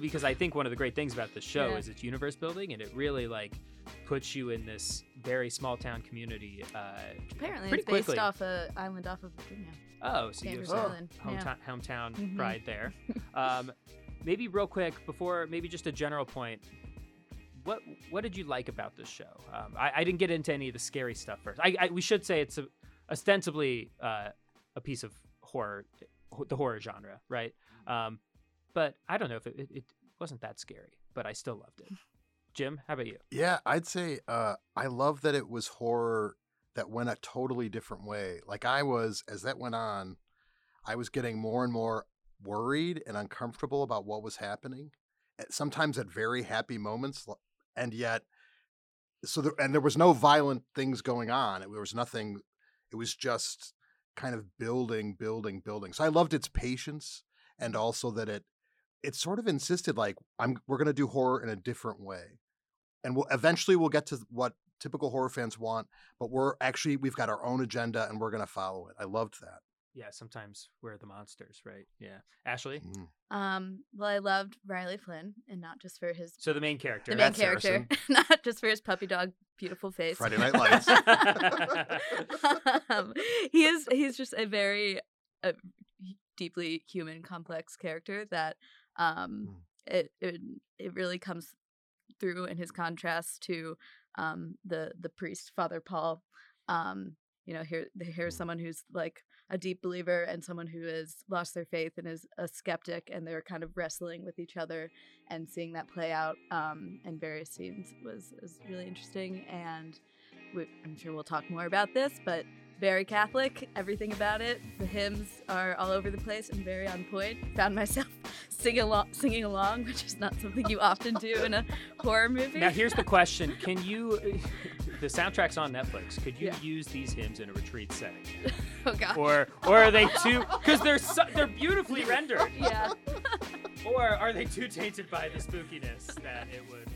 because I think one of the great things about the show Yeah. is its universe building and it really like puts you in this very small town community. Uh, Apparently, pretty it's based quickly. off a island off of Virginia. oh, so you have Sanders some Yeah. hometown, hometown Mhm. pride there. Um, maybe real quick before, maybe just a general point. What what did you like about this show? Um, I, I didn't get into any of the scary stuff first. I, I we should say it's a, ostensibly uh, a piece of horror, the horror genre, right? Um, but I don't know if it, it, it wasn't that scary, but I still loved it. Jim, how about you? Yeah, I'd say uh, I love that it was horror that went a totally different way. Like I was, as that went on, I was getting more and more worried and uncomfortable about what was happening. at- Sometimes at very happy moments, and yet, so there, and there was no violent things going on. It, there was nothing. It was just kind of building, building, building. So I loved its patience, and also that it it sort of insisted like I'm we're going to do horror in a different way and we'll eventually we'll get to what typical horror fans want but we're actually we've got our own agenda and we're going to follow it i loved that Yeah, sometimes we're the monsters, right? Yeah, Ashley. Mm. Um, well, I loved Riley Flynn, and not just for his So the main character. the main Matt character, not just for his puppy dog, beautiful face. friday night lights um, he is he's just a very uh, deeply human complex character that um Mm. it, it it really comes through in his contrast to um the the priest father paul um you know here here's Mm. someone who's like a deep believer and someone who has lost their faith and is a skeptic and they're kind of wrestling with each other and seeing that play out um, in various scenes was, was really interesting and we, i'm sure we'll talk more about this but very catholic everything about it the hymns are all over the place and very on point found myself singing along, singing along which is not something you often do in a horror movie Now here's the question: Can you? The soundtrack's on Netflix. Could you Yeah. use these hymns in a retreat setting, oh god or or are they too? Because they're so, they're beautifully rendered. yeah Or are they too tainted by the spookiness that it would